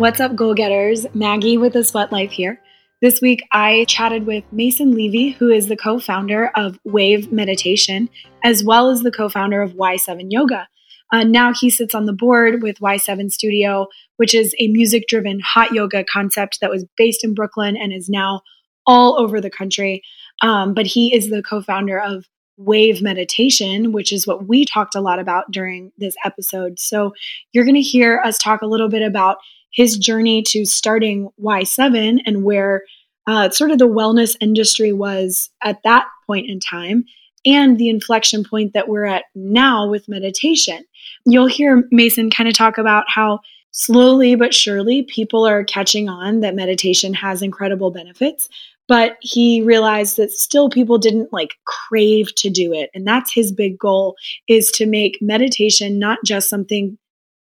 What's up, goal getters? Maggie with the Sweat Life here. This week, I chatted with Mason Levey, who is the co founder of Wave Meditation, as well as the co founder of Y7 Yoga. Uh, now he sits on the board with Y7 Studio, which is a music driven hot yoga concept that was based in Brooklyn and is now all over the country. Um, but he is the co founder of Wave Meditation, which is what we talked a lot about during this episode. So you're going to hear us talk a little bit about his journey to starting Y7 and where uh, sort of the wellness industry was at that point in time and the inflection point that we're at now with meditation. You'll hear Mason kind of talk about how slowly but surely people are catching on that meditation has incredible benefits but he realized that still people didn't like crave to do it and that's his big goal is to make meditation not just something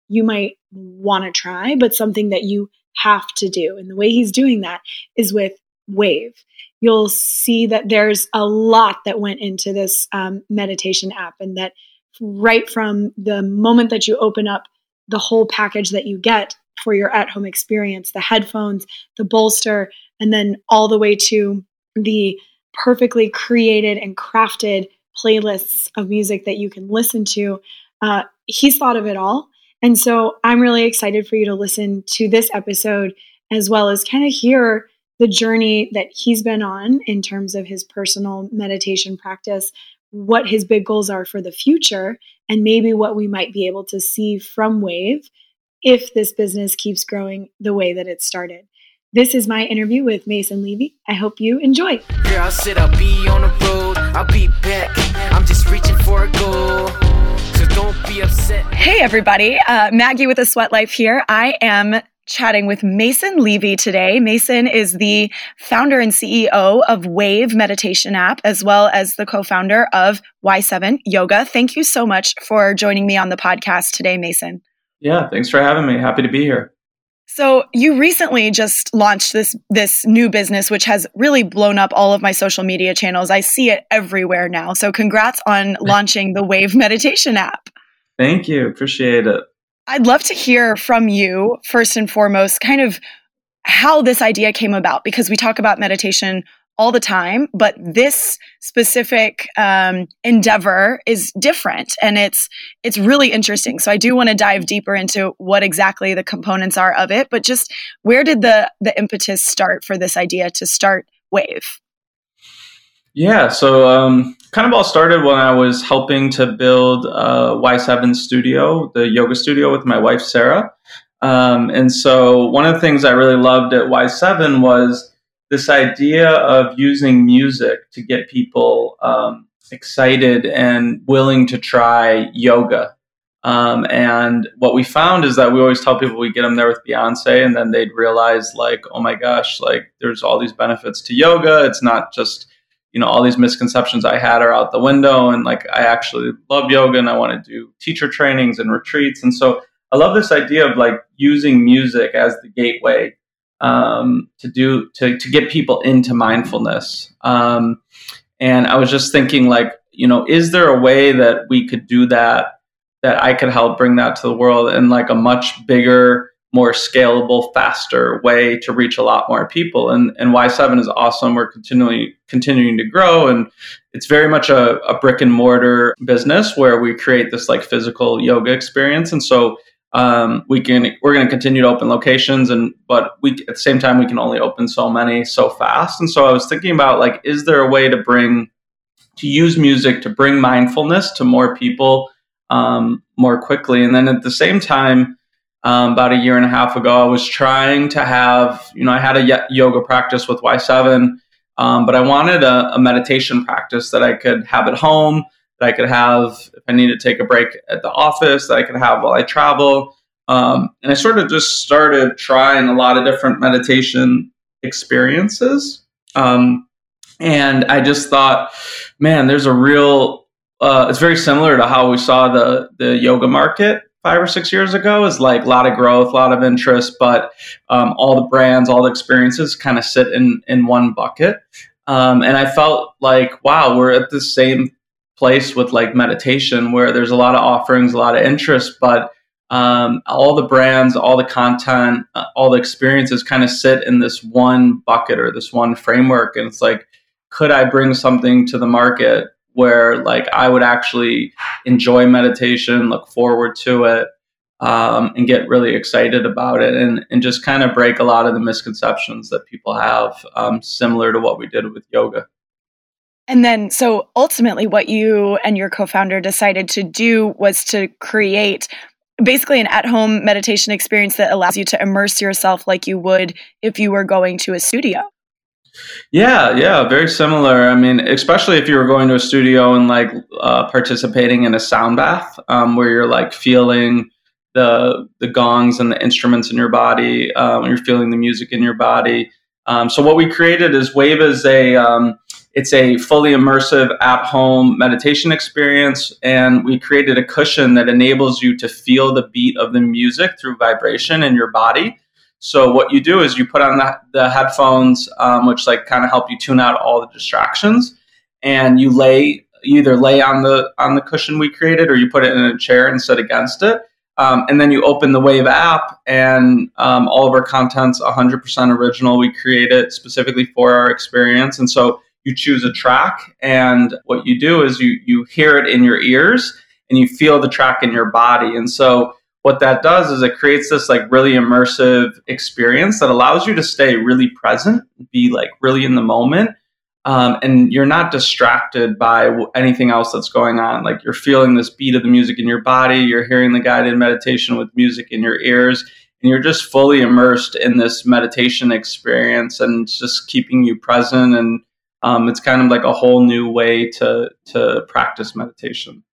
you might want to try, but something that you have to do. And the way he's doing that is with Wave. You'll see that there's a lot that went into this um, meditation app, and that right from the moment that you open up the whole package that you get for your at home experience the headphones, the bolster, and then all the way to the perfectly created and crafted playlists of music that you can listen to. Uh, he's thought of it all. And so I'm really excited for you to listen to this episode as well as kind of hear the journey that he's been on in terms of his personal meditation practice, what his big goals are for the future, and maybe what we might be able to see from Wave if this business keeps growing the way that it started. This is my interview with Mason Levey. I hope you enjoy. Hey, everybody. Uh, Maggie with a Sweat Life here. I am chatting with Mason Levey today. Mason is the founder and CEO of Wave Meditation app, as well as the co founder of Y7 Yoga. Thank you so much for joining me on the podcast today, Mason. Yeah, thanks for having me. Happy to be here. So you recently just launched this this new business which has really blown up all of my social media channels. I see it everywhere now. So congrats on launching the Wave meditation app. Thank you. Appreciate it. I'd love to hear from you first and foremost kind of how this idea came about because we talk about meditation all the time, but this specific um, endeavor is different and it's it's really interesting. So I do want to dive deeper into what exactly the components are of it, but just where did the the impetus start for this idea to start Wave? Yeah, so um, kind of all started when I was helping to build uh, Y7 Studio, the yoga studio with my wife Sarah. Um, and so one of the things I really loved at Y7 was this idea of using music to get people um, excited and willing to try yoga. Um, and what we found is that we always tell people we get them there with Beyonce, and then they'd realize, like, oh my gosh, like there's all these benefits to yoga. It's not just, you know, all these misconceptions I had are out the window. And like, I actually love yoga and I want to do teacher trainings and retreats. And so I love this idea of like using music as the gateway um, to do to to get people into mindfulness. Um, and I was just thinking, like, you know, is there a way that we could do that? That I could help bring that to the world in like a much bigger, more scalable, faster way to reach a lot more people. And and Y7 is awesome. We're continually continuing to grow, and it's very much a, a brick and mortar business where we create this like physical yoga experience. And so um, we can we're going to continue to open locations and but we at the same time we can only open so many so fast and so i was thinking about like is there a way to bring to use music to bring mindfulness to more people um, more quickly and then at the same time um, about a year and a half ago i was trying to have you know i had a yoga practice with y7 um, but i wanted a, a meditation practice that i could have at home that I could have if I need to take a break at the office, that I could have while I travel. Um, and I sort of just started trying a lot of different meditation experiences. Um, and I just thought, man, there's a real, uh, it's very similar to how we saw the, the yoga market five or six years ago is like a lot of growth, a lot of interest, but um, all the brands, all the experiences kind of sit in, in one bucket. Um, and I felt like, wow, we're at the same place with like meditation where there's a lot of offerings, a lot of interest, but um, all the brands, all the content, uh, all the experiences kind of sit in this one bucket or this one framework. And it's like, could I bring something to the market where like I would actually enjoy meditation, look forward to it, um, and get really excited about it, and and just kind of break a lot of the misconceptions that people have, um, similar to what we did with yoga. And then, so ultimately, what you and your co founder decided to do was to create basically an at home meditation experience that allows you to immerse yourself like you would if you were going to a studio. Yeah, yeah, very similar. I mean, especially if you were going to a studio and like uh, participating in a sound bath um, where you're like feeling the the gongs and the instruments in your body, um, you're feeling the music in your body. Um, so what we created is Wave is a um, it's a fully immersive at home meditation experience, and we created a cushion that enables you to feel the beat of the music through vibration in your body. So what you do is you put on the, the headphones, um, which like kind of help you tune out all the distractions, and you lay you either lay on the on the cushion we created, or you put it in a chair and sit against it. Um, and then you open the Wave app, and um, all of our content's 100% original. We create it specifically for our experience, and so you choose a track, and what you do is you you hear it in your ears, and you feel the track in your body, and so what that does is it creates this like really immersive experience that allows you to stay really present, be like really in the moment. Um, and you're not distracted by anything else that's going on. Like you're feeling this beat of the music in your body, you're hearing the guided meditation with music in your ears, and you're just fully immersed in this meditation experience, and it's just keeping you present. And um, it's kind of like a whole new way to to practice meditation.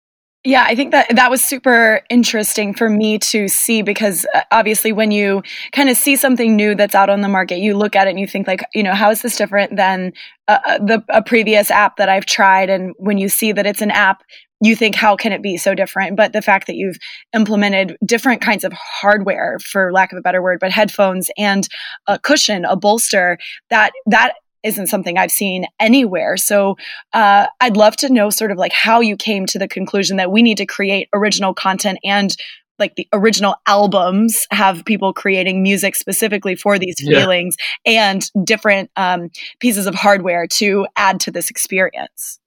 Yeah, I think that that was super interesting for me to see because uh, obviously when you kind of see something new that's out on the market, you look at it and you think like, you know, how is this different than uh, uh, the a previous app that I've tried and when you see that it's an app, you think how can it be so different? But the fact that you've implemented different kinds of hardware for lack of a better word, but headphones and a cushion, a bolster, that that isn't something I've seen anywhere. So uh, I'd love to know sort of like how you came to the conclusion that we need to create original content and like the original albums have people creating music specifically for these yeah. feelings and different um, pieces of hardware to add to this experience.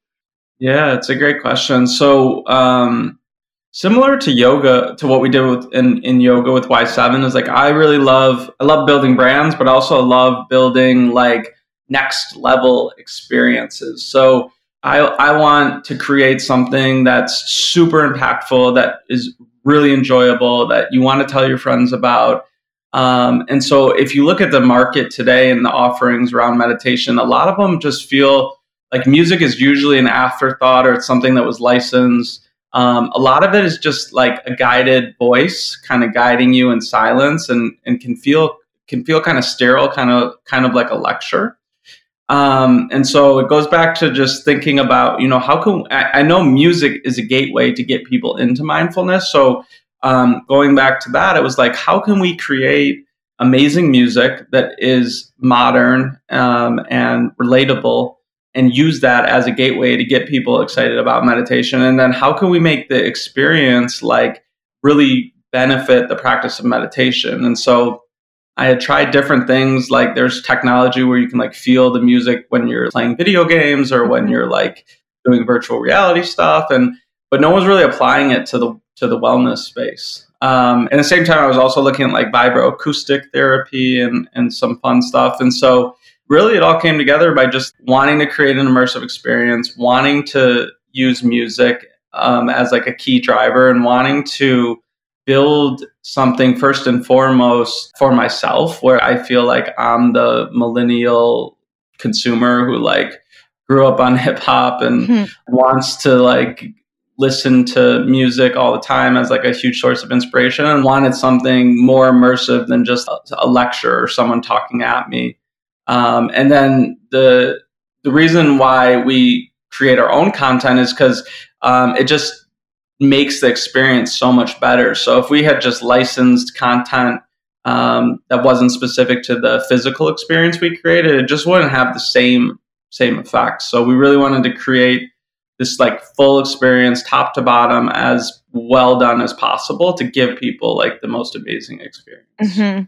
Yeah, it's a great question. So, um, similar to yoga, to what we did with in, in yoga with Y7 is like I really love I love building brands, but also love building like next level experiences. So I, I want to create something that's super impactful, that is really enjoyable, that you want to tell your friends about. Um, and so if you look at the market today and the offerings around meditation, a lot of them just feel like music is usually an afterthought or it's something that was licensed. Um, a lot of it is just like a guided voice kind of guiding you in silence and, and can feel can feel kind of sterile, kind of kind of like a lecture. Um, and so it goes back to just thinking about, you know, how can I, I know music is a gateway to get people into mindfulness. So um, going back to that, it was like, how can we create amazing music that is modern um, and relatable and use that as a gateway to get people excited about meditation? And then how can we make the experience like really benefit the practice of meditation? And so I had tried different things like there's technology where you can like feel the music when you're playing video games or when you're like doing virtual reality stuff and but no one's really applying it to the to the wellness space. Um, at the same time, I was also looking at like vibroacoustic therapy and and some fun stuff. And so really it all came together by just wanting to create an immersive experience, wanting to use music um, as like a key driver and wanting to build something first and foremost for myself where I feel like I'm the millennial consumer who like grew up on hip hop and hmm wants to like listen to music all the time as like a huge source of inspiration and wanted something more immersive than just a, a lecture or someone talking at me. Um, and then the the reason why we create our own content is because um, it just makes the experience so much better. So if we had just licensed content um, that wasn't specific to the physical experience we created, it just wouldn't have the same same effect. So we really wanted to create this like full experience, top to bottom, as well done as possible to give people like the most amazing experience. Mm-hmm.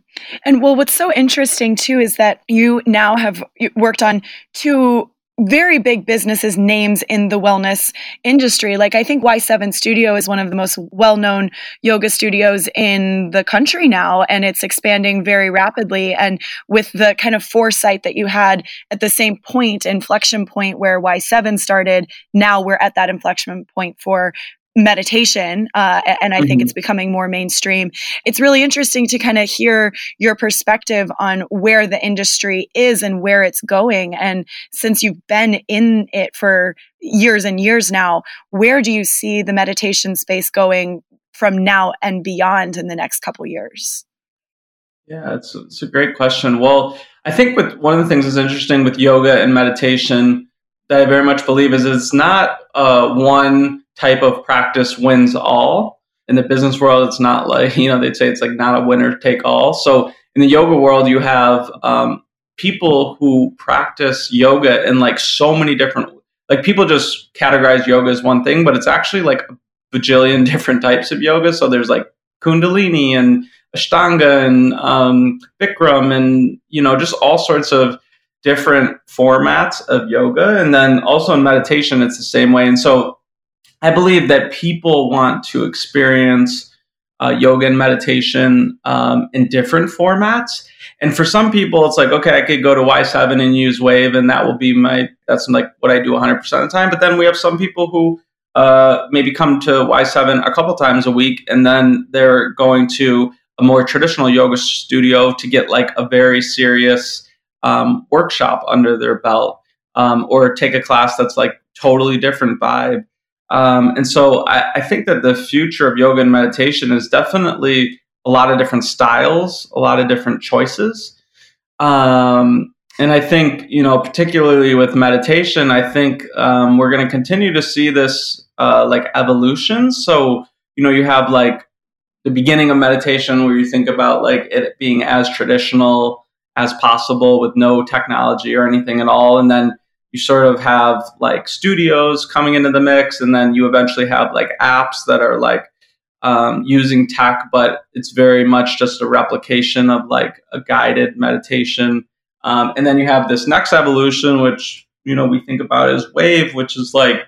And well, what's so interesting too is that you now have worked on two very big businesses names in the wellness industry. Like I think Y7 Studio is one of the most well-known yoga studios in the country now and it's expanding very rapidly and with the kind of foresight that you had at the same point inflection point where Y7 started, now we're at that inflection point for meditation uh, and i mm-hmm. think it's becoming more mainstream. It's really interesting to kind of hear your perspective on where the industry is and where it's going. And since you've been in it for years and years now where do you see the meditation space going from now and beyond in the next couple years? Yeah it's, it's a great question. Well i think with one of the things that's interesting with yoga and meditation that i very much believe is it's not uh, one type of practice wins all. In the business world, it's not like, you know, they'd say it's like not a winner take all. So in the yoga world, you have um, people who practice yoga in like so many different, like people just categorize yoga as one thing, but it's actually like a bajillion different types of yoga. So there's like Kundalini and Ashtanga and um, Bikram and, you know, just all sorts of different formats of yoga. And then also in meditation, it's the same way. And so I believe that people want to experience uh, yoga and meditation um, in different formats. And for some people, it's like, okay, I could go to Y7 and use Wave, and that will be my, that's like what I do 100% of the time. But then we have some people who uh, maybe come to Y7 a couple times a week, and then they're going to a more traditional yoga studio to get like a very serious um, workshop under their belt, um, or take a class that's like totally different vibe. Um, and so I, I, think that the future of yoga and meditation is definitely a lot of different styles, a lot of different choices. Um, and I think, you know, particularly with meditation, I think um, we're going to continue to see this uh, like evolution. So, you know, you have like the beginning of meditation where you think about like it being as traditional as possible with no technology or anything at all. And then you sort of have like studios coming into the mix and then you eventually have like apps that are like um, using tech but it's very much just a replication of like a guided meditation. Um, and then you have this next evolution which you know we think about as wave which is like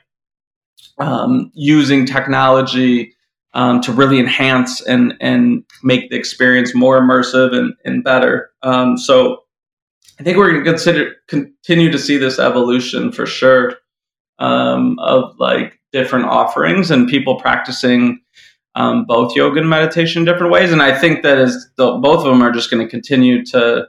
um, using technology um, to really enhance and and make the experience more immersive and, and better. Um, so I think we're going to consider continue to see this evolution for sure um, of like different offerings and people practicing um, both yoga and meditation in different ways. And I think that is the, both of them are just going to continue to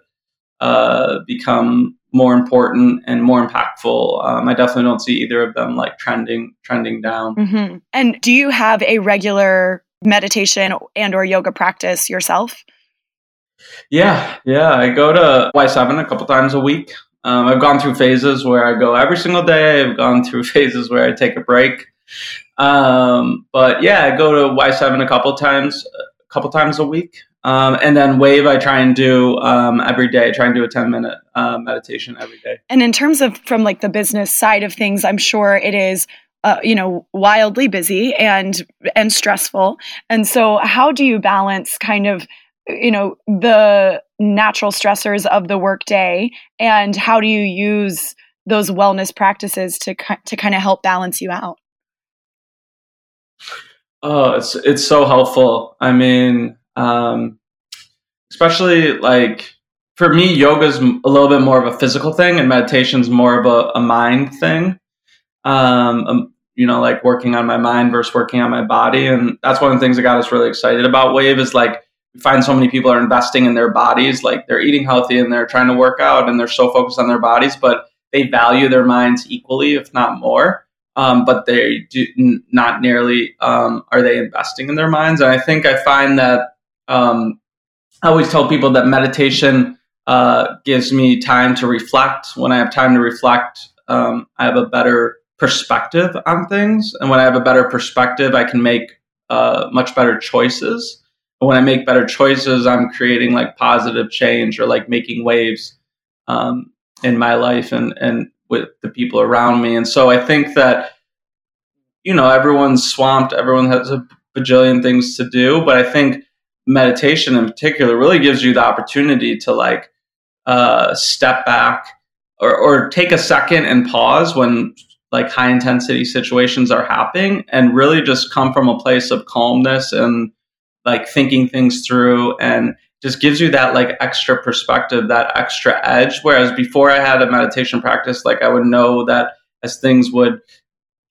uh, become more important and more impactful. Um, I definitely don't see either of them like trending trending down. Mm-hmm. And do you have a regular meditation and or yoga practice yourself? Yeah, yeah. I go to Y7 a couple times a week. Um, I've gone through phases where I go every single day. I've gone through phases where I take a break. Um, but yeah, I go to Y7 a couple times, a couple times a week. Um, and then Wave, I try and do um, every day. I try and do a ten minute uh, meditation every day. And in terms of from like the business side of things, I'm sure it is uh, you know wildly busy and and stressful and so how do you balance kind of you know the natural stressors of the workday and how do you use those wellness practices to to kind of help balance you out? Oh it's it's so helpful. I mean um, especially like for me yoga's a little bit more of a physical thing and meditation's more of a, a mind thing. Um, um, you know like working on my mind versus working on my body and that's one of the things that got us really excited about wave is like find so many people are investing in their bodies, like they're eating healthy and they're trying to work out and they're so focused on their bodies, but they value their minds equally, if not more. Um, but they do not nearly um, are they investing in their minds. And I think I find that um, I always tell people that meditation uh, gives me time to reflect. When I have time to reflect, um, I have a better perspective on things, and when I have a better perspective, I can make uh, much better choices when I make better choices, I'm creating like positive change or like making waves um, in my life and and with the people around me. And so I think that you know, everyone's swamped, everyone has a bajillion things to do. But I think meditation in particular really gives you the opportunity to like uh, step back or, or take a second and pause when like high intensity situations are happening and really just come from a place of calmness and like thinking things through and just gives you that like extra perspective, that extra edge. Whereas before I had a meditation practice, like I would know that as things would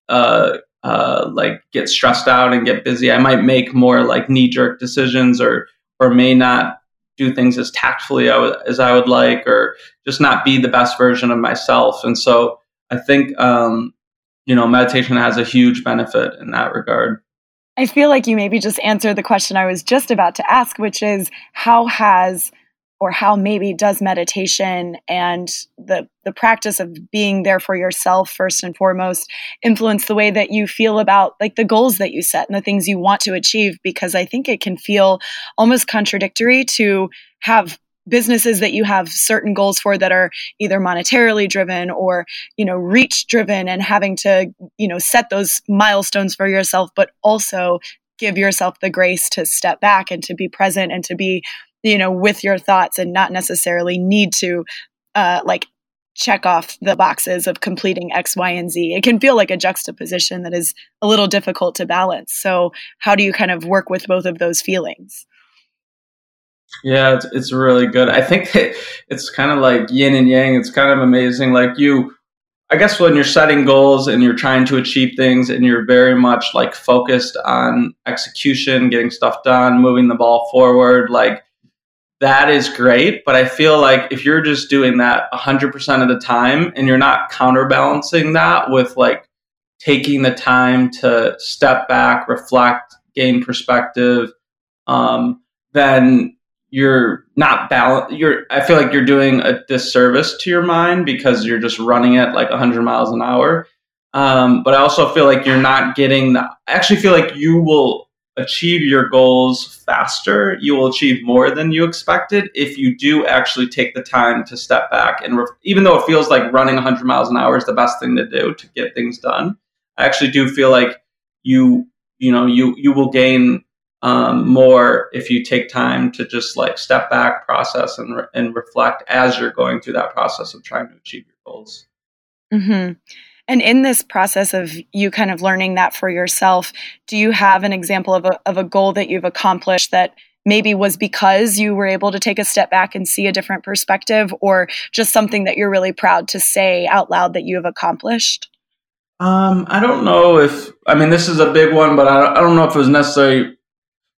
uh, uh, like get stressed out and get busy, I might make more like knee jerk decisions or or may not do things as tactfully as I would like, or just not be the best version of myself. And so I think um, you know meditation has a huge benefit in that regard. I feel like you maybe just answered the question I was just about to ask, which is how has or how maybe does meditation and the the practice of being there for yourself first and foremost influence the way that you feel about like the goals that you set and the things you want to achieve? Because I think it can feel almost contradictory to have businesses that you have certain goals for that are either monetarily driven or you know reach driven and having to you know set those milestones for yourself but also give yourself the grace to step back and to be present and to be you know with your thoughts and not necessarily need to uh, like check off the boxes of completing x y and z. It can feel like a juxtaposition that is a little difficult to balance. So how do you kind of work with both of those feelings yeah, it's, it's really good. I think it's kind of like yin and yang. It's kind of amazing. Like you, I guess when you're setting goals and you're trying to achieve things and you're very much like focused on execution, getting stuff done, moving the ball forward, like that is great. But I feel like if you're just doing that 100% of the time and you're not counterbalancing that with like taking the time to step back, reflect, gain perspective, um, then you're not balanced. You're, I feel like you're doing a disservice to your mind because you're just running it like 100 miles an hour. Um, but I also feel like you're not getting the, I actually feel like you will achieve your goals faster. You will achieve more than you expected if you do actually take the time to step back. And re- even though it feels like running 100 miles an hour is the best thing to do to get things done, I actually do feel like you, you know, you, you will gain um, more if you take time to just like step back, process, and, re- and reflect as you're going through that process of trying to achieve your goals. Mm-hmm. And in this process of you kind of learning that for yourself, do you have an example of a, of a goal that you've accomplished that maybe was because you were able to take a step back and see a different perspective, or just something that you're really proud to say out loud that you have accomplished? Um, I don't know if, I mean, this is a big one, but I, I don't know if it was necessarily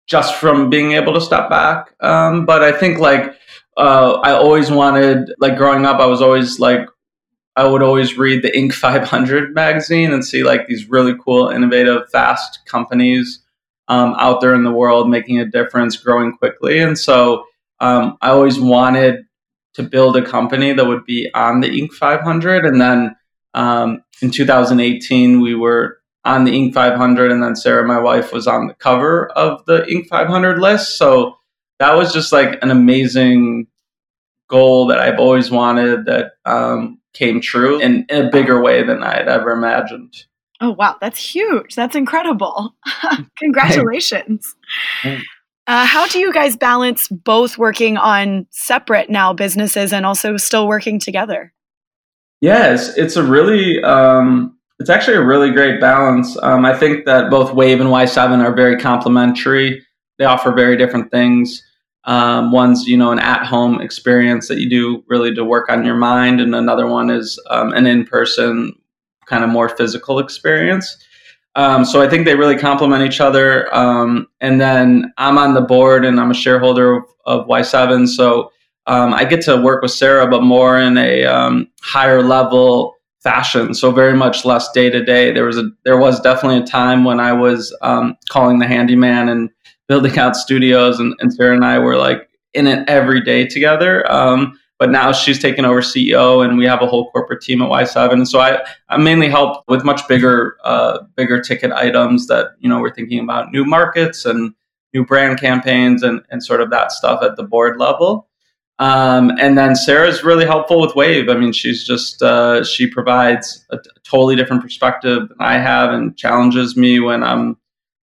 just from being able to step back. Um, but I think like uh, I always wanted, like growing up, I was always like, I would always read the Inc. 500 magazine and see like these really cool, innovative, fast companies um, out there in the world making a difference, growing quickly. And so um, I always wanted to build a company that would be on the Inc. 500. And then um, in 2018, we were on the Inc. 500, and then Sarah, my wife, was on the cover of the Inc. 500 list. So that was just like an amazing goal that I've always wanted that um, came true in, in, a bigger way than I had ever imagined. Oh, wow. That's huge. That's incredible. Congratulations. Uh, how do you guys balance both working on separate now businesses and also still working together? Yes, it's a really um, it's actually a really great balance. Um, I think that both Wave and Y7 are very complementary. They offer very different things. Um, one's you know an at-home experience that you do really to work on your mind, and another one is um, an in-person kind of more physical experience. Um, so I think they really complement each other. Um, and then I'm on the board and I'm a shareholder of, of Y7, so um, I get to work with Sarah, but more in a higher level fashion. So very much less day to day. There was a there was definitely a time when I was um, calling the handyman and building out studios, and, and, Sarah and I were like in it every day together. Um, but now she's taken over CEO, and we have a whole corporate team at Y7. And so I, I mainly help with much bigger uh, bigger ticket items that you know we're thinking about new markets and new brand campaigns and, and sort of that stuff at the board level. Um, and then Sarah's really helpful with Wave. I mean, she's just uh, she provides a, totally different perspective than I have, and challenges me when I'm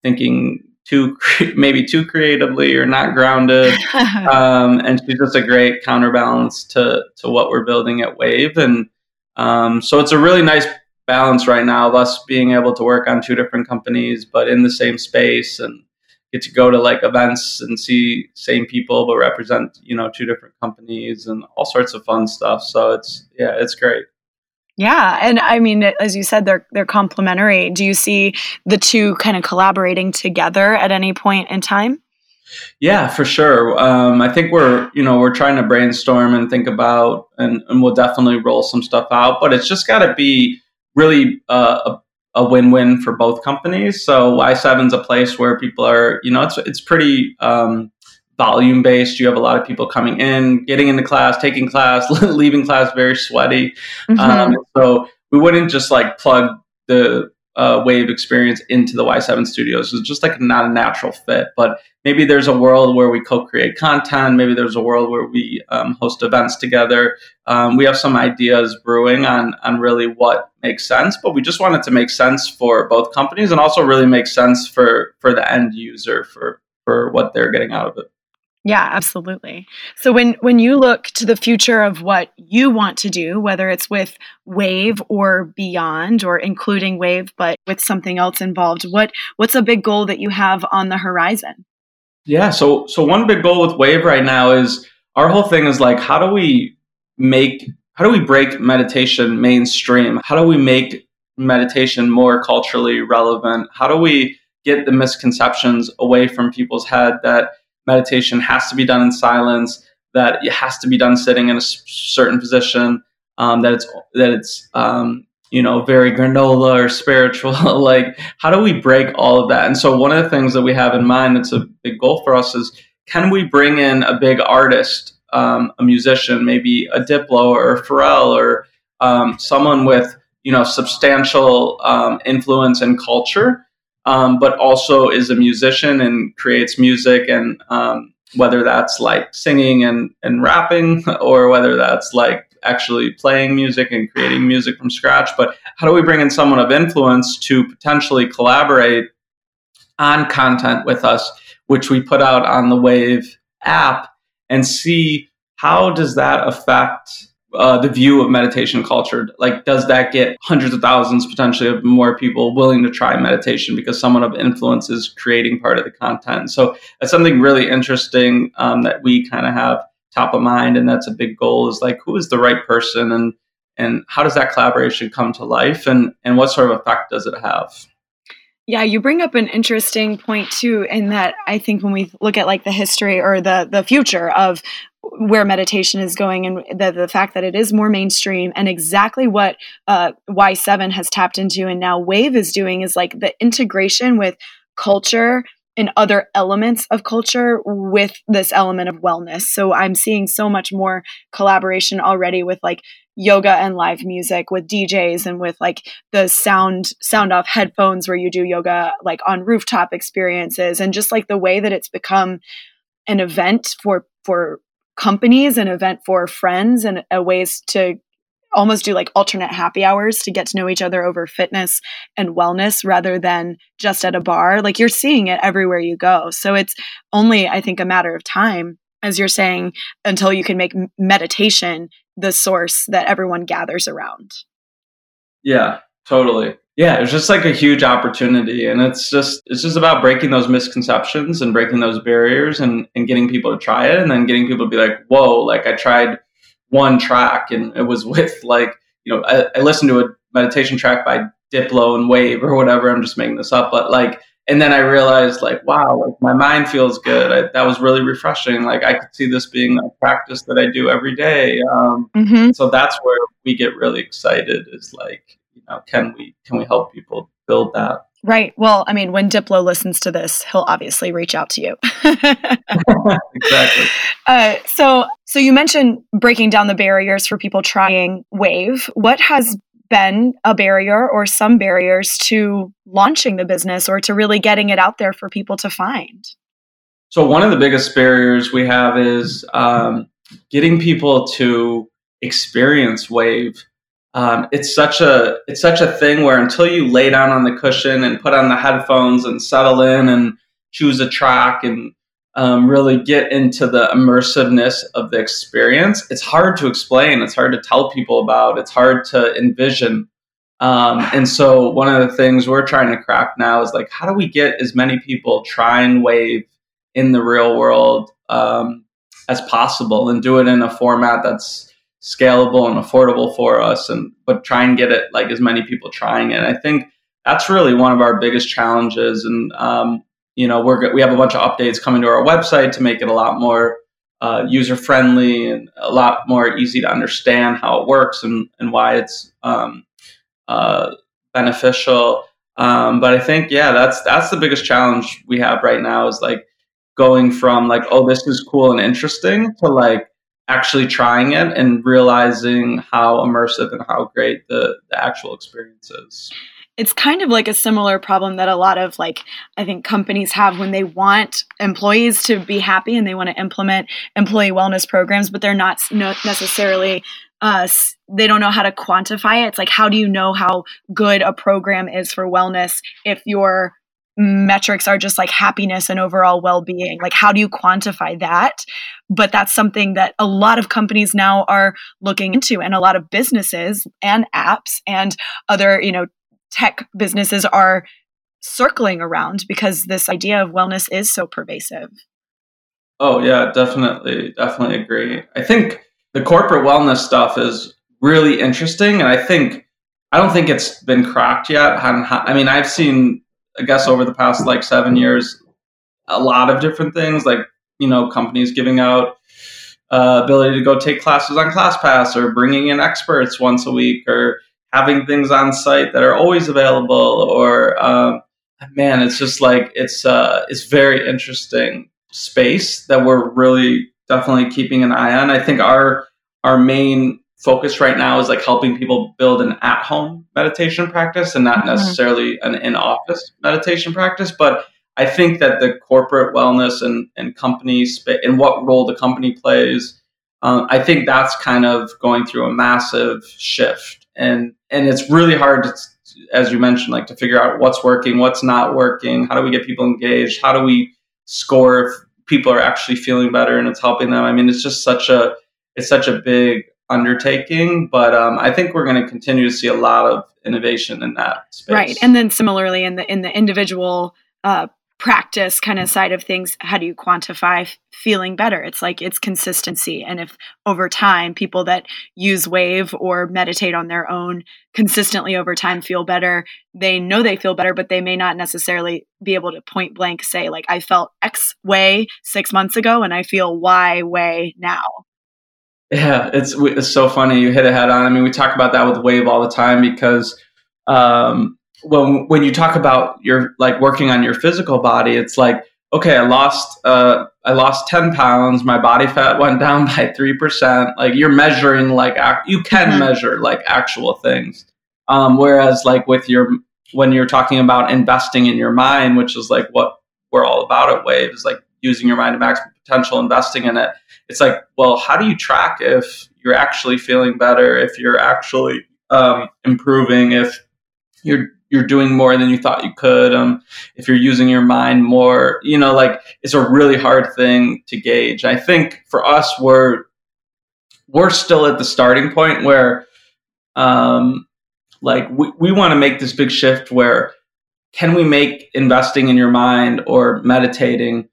thinking too maybe too creatively or not grounded. um, and she's just a great counterbalance to to what we're building at Wave, and um, so it's a really nice balance right now of us being able to work on two different companies, but in the same space and get to go to like events and see same people but represent you know two different companies and all sorts of fun stuff. So it's yeah it's great. Yeah and i mean as you said they're they're complementary. Do you see the two kind of collaborating together at any point in time? Yeah for sure. Um, i think we're you know we're trying to brainstorm and think about and, and we'll definitely roll some stuff out but it's just got to be really uh, a a win-win for both companies. So Y7 is a place where people are, you know, it's it's pretty um, volume based. You have a lot of people coming in, getting into class, taking class, leaving class very sweaty. Mm-hmm. Um, so we wouldn't just like plug the uh, wave experience into the Y7 studios. It's just like not a natural fit. But maybe there's a world where we co-create content. Maybe there's a world where we um, host events together. Um, we have some ideas brewing on on really what makes sense, but we just want it to make sense for both companies and also really make sense for for the end user for for what they're getting out of it. Yeah, absolutely. So when when you look to the future of what you want to do, whether it's with Wave or beyond or including Wave but with something else involved, what what's a big goal that you have on the horizon? Yeah, so so one big goal with Wave right now is our whole thing is like how do we make how do we break meditation mainstream? How do we make meditation more culturally relevant? How do we get the misconceptions away from people's head that meditation has to be done in silence, that it has to be done sitting in a certain position, um, that it's that it's um, you know very granola or spiritual. like, how do we break all of that? And so, one of the things that we have in mind that's a big goal for us is can we bring in a big artist, um, a musician, maybe a Diplo or a Pharrell or um, someone with you know substantial um, influence and culture um, but also is a musician and creates music and um, whether that's like singing and, and rapping or whether that's like actually playing music and creating music from scratch. But how do we bring in someone of influence to potentially collaborate on content with us which we put out on the wave app and see how does that affect uh, the view of meditation culture? Like, does that get hundreds of thousands, potentially, of more people willing to try meditation because someone of influence is creating part of the content? So that's something really interesting um, that we kind of have top of mind, and that's a big goal. Is like, who is the right person, and and how does that collaboration come to life, and and what sort of effect does it have? Yeah, you bring up an interesting point too, in that I think when we look at like the history or the the future of where meditation is going and the, the fact that it is more mainstream and exactly what uh, Y7 has tapped into and now Wave is doing is like the integration with culture and other elements of culture with this element of wellness. So I'm seeing so much more collaboration already with like yoga and live music with DJs and with like the sound sound off headphones where you do yoga like on rooftop experiences and just like the way that it's become an event for for companies an event for friends and a ways to almost do like alternate happy hours to get to know each other over fitness and wellness rather than just at a bar like you're seeing it everywhere you go so it's only i think a matter of time as you're saying until you can make meditation the source that everyone gathers around. Yeah, totally. Yeah, it's just like a huge opportunity and it's just it's just about breaking those misconceptions and breaking those barriers and, and getting people to try it and then getting people to be like, whoa, like I tried one track and it was with like, you know, I, I listened to a meditation track by Diplo and Wave or whatever. I'm just making this up, but like and then I realized, like, wow, like my mind feels good. I, that was really refreshing. Like I could see this being a practice that I do every day. Um, mm-hmm. So that's where we get really excited. Is like, you know, can we can we help people build that? Right. Well, I mean, when Diplo listens to this, he'll obviously reach out to you. exactly. Uh, so, so you mentioned breaking down the barriers for people trying Wave. What has been a barrier or some barriers to launching the business or to really getting it out there for people to find? So, one of the biggest barriers we have is um, getting people to experience wave um, it's such a it's such a thing where until you lay down on the cushion and put on the headphones and settle in and choose a track and um, really get into the immersiveness of the experience it's hard to explain it's hard to tell people about it's hard to envision. Um, and so one of the things we're trying to crack now is like how do we get as many people trying wave in the real world um, as possible and do it in a format that's scalable and affordable for us and but try and get it like as many people trying it. I think that's really one of our biggest challenges and um, you know we're we have a bunch of updates coming to our website to make it a lot more uh, user friendly and a lot more easy to understand how it works and, and why it's um, uh, beneficial. Um, but i think yeah that's that's the biggest challenge we have right now is like going from like oh this is cool and interesting to like actually trying it and realizing how immersive and how great the, the actual experience is. It's kind of like a similar problem that a lot of like i think companies have when they want employees to be happy and they want to implement employee wellness programs but they're not necessarily uh, they don't know how to quantify it. It's like how do you know how good a program is for wellness if your metrics are just like happiness and overall well-being. Like how do you quantify that? But that's something that a lot of companies now are looking into and a lot of businesses and apps and other you know tech businesses are circling around because this idea of wellness is so pervasive. Oh yeah definitely definitely agree. I think the corporate wellness stuff is really interesting and i think i don't think it's been cracked yet. I mean i've seen I guess over the past like seven years, a lot of different things like you know companies giving out uh, ability to go take classes on ClassPass or bringing in experts once a week or having things on site that are always available or um, man, it's just like it's uh, it's very interesting space that we're really definitely keeping an eye on. I think our our main focus right now is like helping people build an at home meditation practice and not mm-hmm. necessarily an in office meditation practice. But I think that the corporate wellness and, and company sp- and what role the company plays, um, I think that's kind of going through a massive shift. And, and it's really hard to, as you mentioned, like to figure out what's working, what's not working. How do we get people engaged? How do we score if people are actually feeling better and it's helping them? I mean, it's just such a, it's such a big undertaking, but um, I think we're going to continue to see a lot of innovation in that space. Right, and then similarly in the in the individual uh, practice kind of side of things, how do you quantify feeling better? It's like it's consistency, and if over time people that use Wave or meditate on their own consistently over time feel better, they know they feel better, but they may not necessarily be able to point blank say like I felt X way six months ago and I feel Y way now yeah, it's it's so funny. You hit a head on. I mean, we talk about that with Wave all the time because um, when when you talk about your like working on your physical body, it's like okay, I lost uh, I lost ten pounds. My body fat went down by three percent. Like you're measuring like you can mm-hmm. measure like actual things. Um, whereas like with your when you're talking about investing in your mind, which is like what we're all about at Wave, is like using your mind to maximum potential, investing in it it's like, well, how do you track if you're actually feeling better, if you're actually um, improving, if you're you're doing more than you thought you could, um, if you're using your mind more, you know, like it's a really hard thing to gauge. I think for us, we're we're still at the starting point where, um, like we, we want to make this big shift where can we make investing in your mind or meditating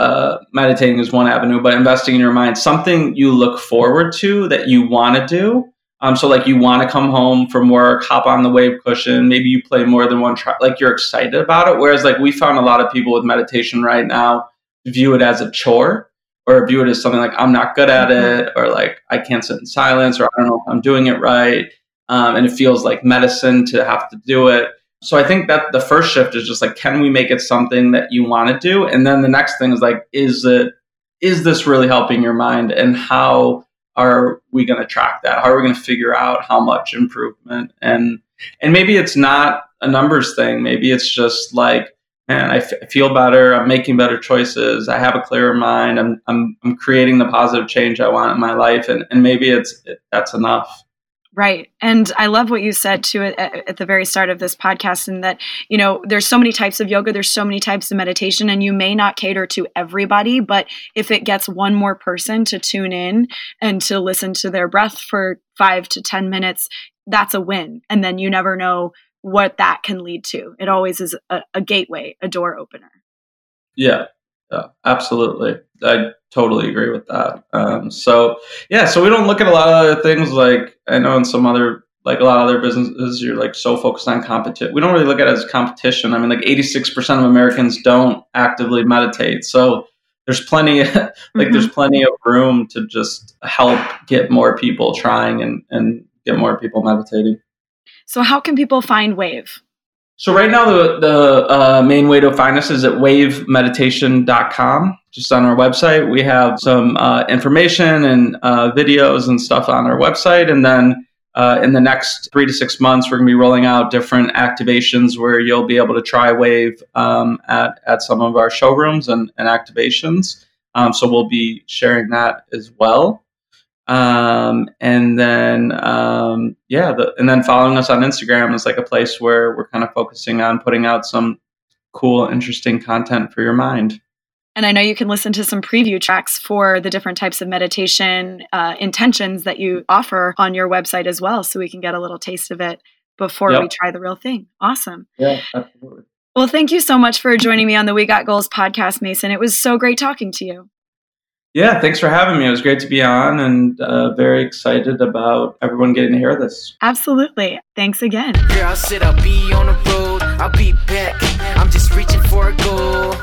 uh, meditating is one avenue, but investing in your mind, something you look forward to that you want to do. Um, so like you want to come home from work, hop on the wave cushion, maybe you play more than one track, like you're excited about it. Whereas like we found a lot of people with meditation right now view it as a chore or view it as something like I'm not good at mm-hmm. it or like I can't sit in silence or I don't know if I'm doing it right. Um, and it feels like medicine to have to do it. So I think that the first shift is just like, can we make it something that you want to do? And then the next thing is like, is it is this really helping your mind? And how are we going to track that? How are we going to figure out how much improvement? And and maybe it's not a numbers thing. Maybe it's just like man, I, feel better. I'm making better choices. I have a clearer mind. I'm, I'm, I'm creating the positive change I want in my life. And, and maybe it's, it, that's enough. Right. And I love what you said too at, at, the very start of this podcast, and that, you know, there's so many types of yoga, there's so many types of meditation, and you may not cater to everybody, but if it gets one more person to tune in and to listen to their breath for five to 10 minutes, that's a win. And then you never know what that can lead to. It always is a, a gateway, a door opener. Yeah. Yeah, absolutely. I totally agree with that. Um, so yeah, so we don't look at a lot of other things like I know in some other like a lot of other businesses you're like so focused on competition. We don't really look at it as competition. I mean, like 86% of Americans don't actively meditate. So there's plenty like mm-hmm. there's plenty of room to just help get more people trying and and get more people meditating. So how can people find Wave? So right now, the the uh, main way to find us is at wavemeditation.com. Just on our website, we have some uh, information and uh, videos and stuff on our website, and then uh, in the next three to six months, we're going to be rolling out different activations where you'll be able to try Wave um, at at some of our showrooms and, and activations. Um, so we'll be sharing that as well. Um, and then, um, yeah, the, and then following us on Instagram is like a place where we're kind of focusing on putting out some cool, interesting content for your mind. And I know you can listen to some preview tracks for the different types of meditation uh, intentions that you offer on your website as well. So we can get a little taste of it before yep. we try the real thing. Awesome. Yeah, absolutely. Well, thank you so much for joining me on the We Got Goals podcast, Mason. It was so great talking to you. Yeah, thanks for having me. It was great to be on and uh, very excited about everyone getting to hear this. Absolutely. Thanks again. Girl, I said I'll be on the road. I'll be back. I'm just reaching for a goal.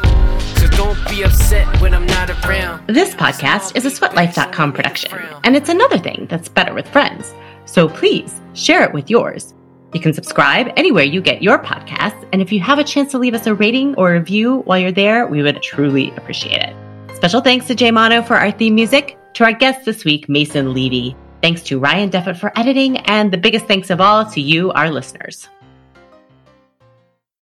So don't be upset when I'm not around. This podcast is a sweatlife.com production, and it's another thing that's better with friends. So please share it with yours. You can subscribe anywhere you get your podcasts, and if you have a chance to leave us a rating or review while you're there, we would truly appreciate it. Special thanks to Jay Mono for our theme music, to our guest this week, Mason Levey. Thanks to Ryan Deffett for editing, and the biggest thanks of all to you, our listeners.